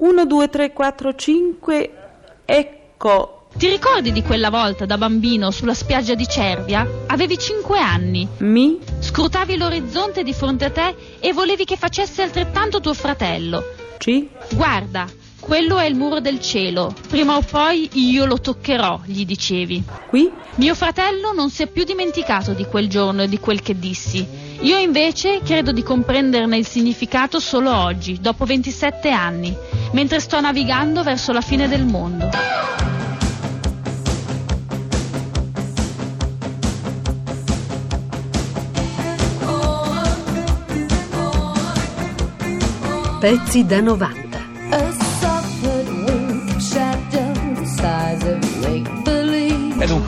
1, 2, 3, 4, 5, ecco. Ti ricordi di quella volta da bambino sulla spiaggia di Cervia? Avevi 5 anni. Mi? Scrutavi l'orizzonte di fronte a te e volevi che facesse altrettanto tuo fratello. Ci? Guarda, quello è il muro del cielo. Prima o poi io lo toccherò, gli dicevi. Qui? Mio fratello non si è più dimenticato di quel giorno e di quel che dissi. Io invece credo di comprenderne il significato solo oggi, dopo 27 anni, mentre sto navigando verso la fine del mondo. Pezzi da 90.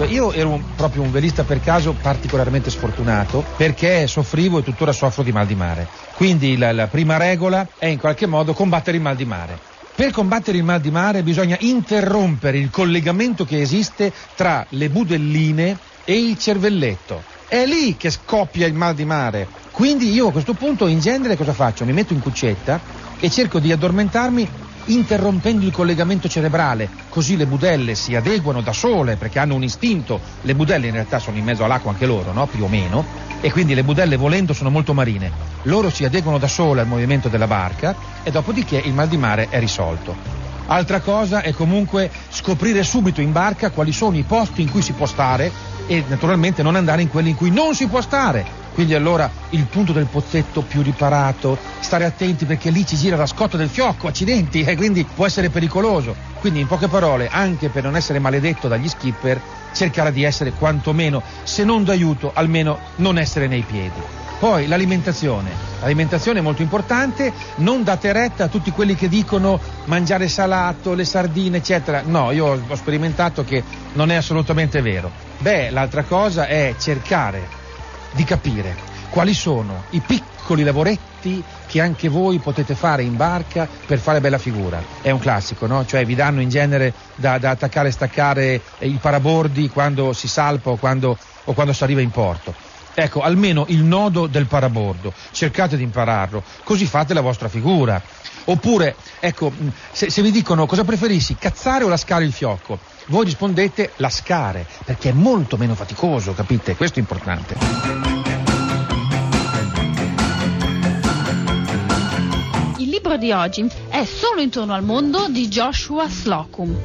Dunque, io ero un- proprio un velista per caso particolarmente sfortunato perché soffrivo e tuttora soffro di mal di mare. Quindi la, la prima regola è in qualche modo combattere il mal di mare. Per combattere il mal di mare bisogna interrompere il collegamento che esiste tra le budelline e il cervelletto. È lì che scoppia il mal di mare. Quindi io a questo punto in genere cosa faccio? Mi metto in cuccetta e cerco di addormentarmi interrompendo il collegamento cerebrale, così le budelle si adeguano da sole perché hanno un istinto. Le budelle in realtà sono in mezzo all'acqua anche loro, no? Più o meno. E quindi le budelle volendo sono molto marine. Loro si adeguano da sole al movimento della barca e dopodiché il mal di mare è risolto. Altra cosa è comunque scoprire subito in barca quali sono i posti in cui si può stare e naturalmente non andare in quelli in cui non si può stare. Quindi allora il punto del pozzetto più riparato, stare attenti perché lì ci gira la scotta del fiocco, accidenti, e quindi può essere pericoloso. Quindi in poche parole, anche per non essere maledetto dagli skipper, cercare di essere quantomeno, se non d'aiuto, almeno non essere nei piedi. Poi l'alimentazione. L'alimentazione è molto importante, non date retta a tutti quelli che dicono mangiare salato, le sardine, eccetera. No, io ho sperimentato che non è assolutamente vero. Beh, l'altra cosa è cercare di capire quali sono i piccoli lavoretti che anche voi potete fare in barca per fare bella figura. È un classico, no? Cioè vi danno in genere da, da attaccare e staccare i parabordi quando si salpa o quando, o quando si arriva in porto. Ecco, almeno il nodo del parabordo, cercate di impararlo, così fate la vostra figura. Oppure, ecco, se, se vi dicono cosa preferisci, cazzare o lascare il fiocco, voi rispondete lascare, perché è molto meno faticoso, capite? Questo è importante. Il libro di oggi è Solo intorno al mondo di Joshua Slocum.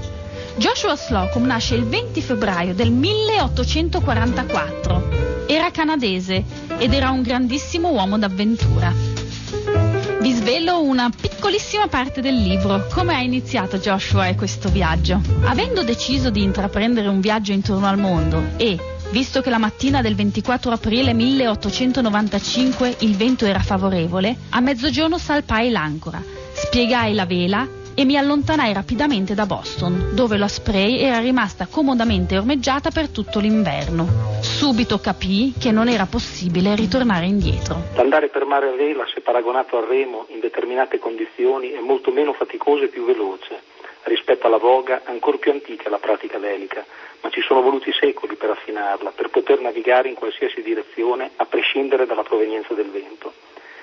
Joshua Slocum nasce il 20 febbraio del 1844. Era canadese ed era un grandissimo uomo d'avventura. Vi svelo una piccolissima parte del libro, come ha iniziato Joshua e questo viaggio. Avendo deciso di intraprendere un viaggio intorno al mondo e, visto che la mattina del 24 aprile 1895 il vento era favorevole, a mezzogiorno salpai l'ancora, spiegai la vela e mi allontanai rapidamente da Boston, dove la Spray era rimasta comodamente ormeggiata per tutto l'inverno. Subito capii che non era possibile ritornare indietro. L'andare per mare a vela, se paragonato al remo in determinate condizioni, è molto meno faticoso e più veloce rispetto alla voga ancora più antica la pratica velica, ma ci sono voluti secoli per affinarla, per poter navigare in qualsiasi direzione a prescindere dalla provenienza del vento.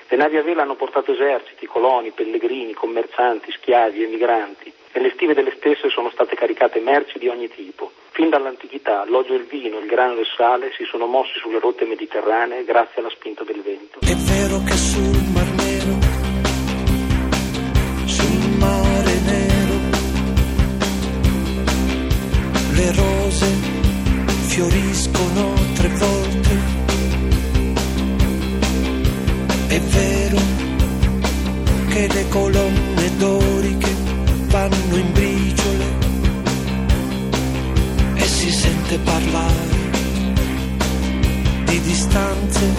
Le navi a vela hanno portato eserciti, coloni, pellegrini, commercianti, schiavi, emigranti e le stive delle stesse sono state caricate merci di ogni tipo. Fin dall'antichità l'olio e il vino, il grano e il sale si sono mossi sulle rotte mediterranee grazie alla spinta del vento. È vero che sul Mar Nero, sul mare nero, le rose fioriscono tre volte. È vero che le colonne doriche vanno in briciole e si sente parlare di distanze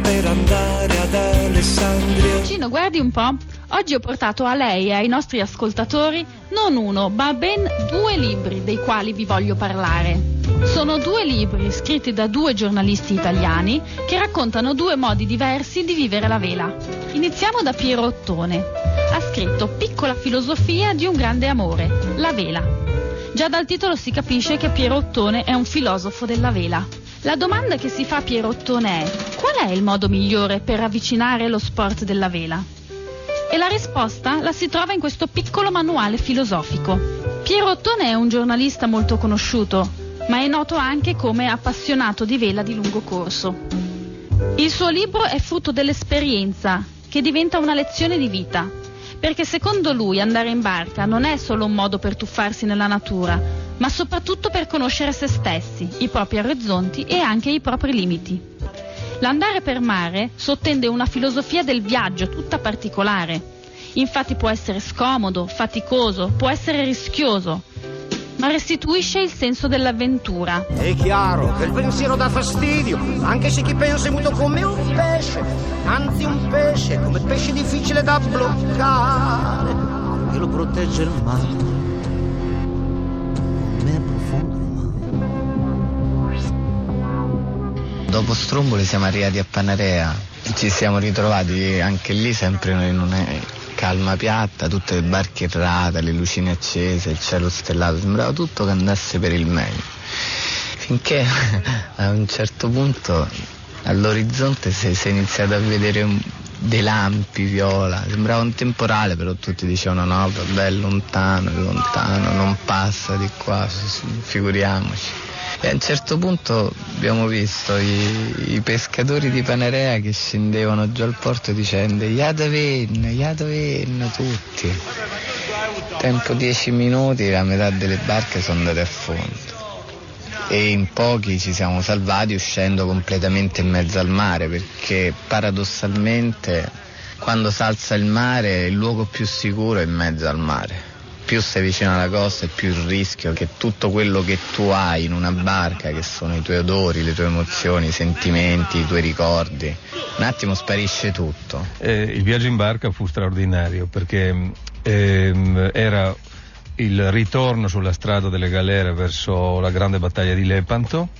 per andare ad Alessandria. Gino, guardi un po'. Oggi ho portato a lei e ai nostri ascoltatori non uno, ma ben due libri dei quali vi voglio parlare. Sono due libri scritti da due giornalisti italiani che raccontano due modi diversi di vivere la vela. Iniziamo da Piero Ottone. Ha scritto Piccola filosofia di un grande amore, la vela. Già dal titolo si capisce che Piero Ottone è un filosofo della vela. La domanda che si fa a Piero Ottone è qual è il modo migliore per avvicinare lo sport della vela? E la risposta la si trova in questo piccolo manuale filosofico. Piero Ottone è un giornalista molto conosciuto, ma è noto anche come appassionato di vela di lungo corso. Il suo libro è frutto dell'esperienza, che diventa una lezione di vita, perché secondo lui andare in barca non è solo un modo per tuffarsi nella natura, ma soprattutto per conoscere se stessi, i propri orizzonti e anche i propri limiti. L'andare per mare sottende una filosofia del viaggio tutta particolare. Infatti può essere scomodo, faticoso, può essere rischioso, ma restituisce il senso dell'avventura. È chiaro che il pensiero dà fastidio, anche se chi pensa è muto come un pesce, anzi un pesce, come pesce difficile da bloccare. E lo protegge il mare. Dopo Stromboli siamo arrivati a Panarea, ci siamo ritrovati anche lì sempre in una calma piatta, tutte le barche errate, le lucine accese, il cielo stellato, sembrava tutto che andasse per il meglio. Finché a un certo punto all'orizzonte si, si è iniziato a vedere un, dei lampi viola, sembrava un temporale, però tutti dicevano no, vabbè, è lontano, è lontano, non passa di qua, figuriamoci. E a un certo punto abbiamo visto i, i pescatori di Panarea che scendevano giù al porto dicendo Yadaven, Yadaven, tutti. Tempo 10 minuti, la metà delle barche sono andate a fondo e in pochi ci siamo salvati uscendo completamente in mezzo al mare perché paradossalmente quando salza il mare il luogo più sicuro è in mezzo al mare. Più sei vicino alla costa e più il rischio che tutto quello che tu hai in una barca, che sono i tuoi odori, le tue emozioni, i sentimenti, i tuoi ricordi, un attimo sparisce tutto. Eh, il viaggio in barca fu straordinario perché ehm, era il ritorno sulla strada delle galere verso la grande battaglia di Lepanto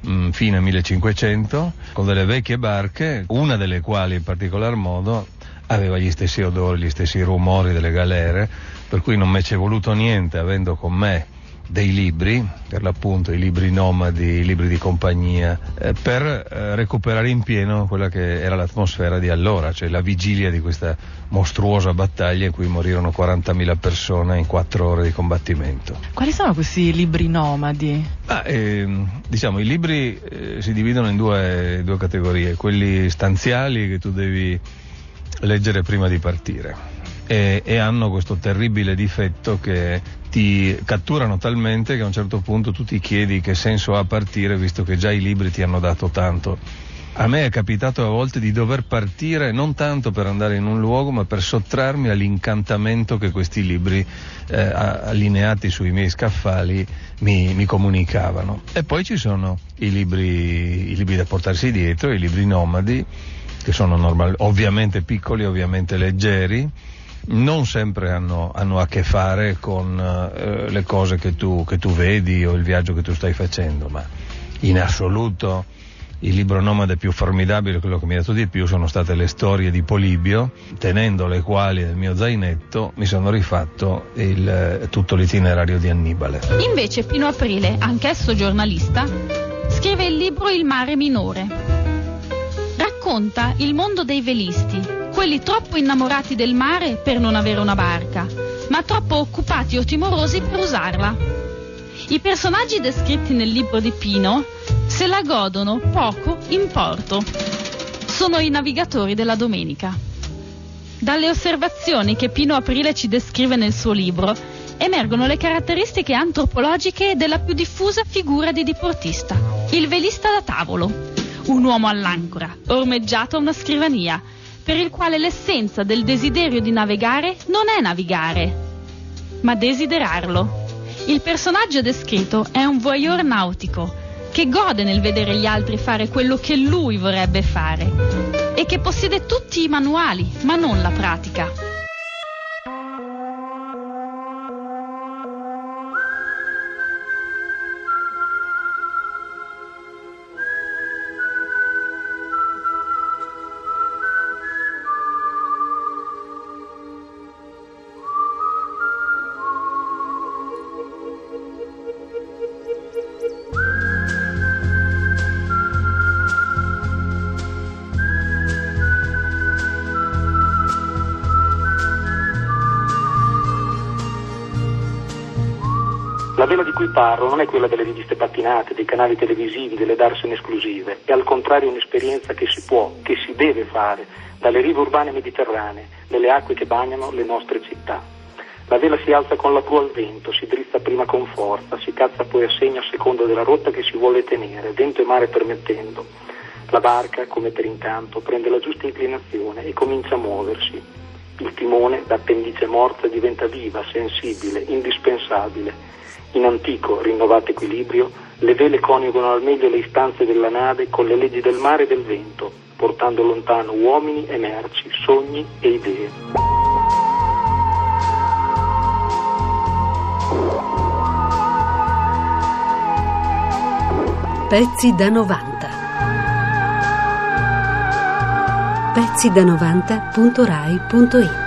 mh, fine 1500 con delle vecchie barche, una delle quali in particolar modo aveva gli stessi odori, gli stessi rumori delle galere, per cui non mi ci è voluto niente avendo con me dei libri, per l'appunto i libri nomadi, i libri di compagnia, eh, per eh, recuperare in pieno quella che era l'atmosfera di allora, cioè la vigilia di questa mostruosa battaglia in cui morirono 40.000 persone in quattro ore di combattimento. Quali sono questi libri nomadi? Ah, ehm, diciamo, i libri eh, si dividono in due, due categorie, quelli stanziali che tu devi leggere prima di partire. E, e, hanno questo terribile difetto che ti catturano talmente che a un certo punto tu ti chiedi che senso ha partire visto che già i libri ti hanno dato tanto. A me è capitato a volte di dover partire non tanto per andare in un luogo ma per sottrarmi all'incantamento che questi libri eh, allineati sui miei scaffali mi, mi, comunicavano. E poi ci sono i libri, i libri da portarsi dietro, i libri nomadi che sono normal, ovviamente piccoli, ovviamente leggeri, non sempre hanno, hanno a che fare con uh, le cose che tu, che tu vedi o il viaggio che tu stai facendo, ma in assoluto il libro nomade più formidabile, quello che mi ha dato di più, sono state le storie di Polibio, tenendo le quali nel mio zainetto mi sono rifatto il, tutto l'itinerario di Annibale. Invece Pino Aprile, anch'esso giornalista, scrive il libro Il mare minore. Racconta il mondo dei velisti, quelli troppo innamorati del mare per non avere una barca, ma troppo occupati o timorosi per usarla. I personaggi descritti nel libro di Pino se la godono poco in porto. Sono i navigatori della domenica. Dalle osservazioni che Pino Aprile ci descrive nel suo libro emergono le caratteristiche antropologiche della più diffusa figura di diportista, il velista da tavolo, un uomo all'ancora, ormeggiato a una scrivania, per il quale l'essenza del desiderio di navigare non è navigare, ma desiderarlo. Il personaggio descritto è un voyeur nautico che gode nel vedere gli altri fare quello che lui vorrebbe fare e che possiede tutti i manuali, ma non la pratica. La vela di cui parlo non è quella delle riviste pattinate, dei canali televisivi, delle darsene esclusive, è al contrario un'esperienza che si può, che si deve fare, dalle rive urbane mediterranee, nelle acque che bagnano le nostre città. La vela si alza con la prua al vento, si drizza prima con forza, si cazza poi a segno a seconda della rotta che si vuole tenere, vento e mare permettendo. La barca, come per incanto, prende la giusta inclinazione e comincia a muoversi. Il timone, da appendice morta, diventa viva, sensibile, indispensabile. In antico, rinnovato equilibrio, le vele coniugano al meglio le istanze della nave con le leggi del mare e del vento, portando lontano uomini e merci, sogni e idee. Pezzi da 90. Pezzi da 90.rai.it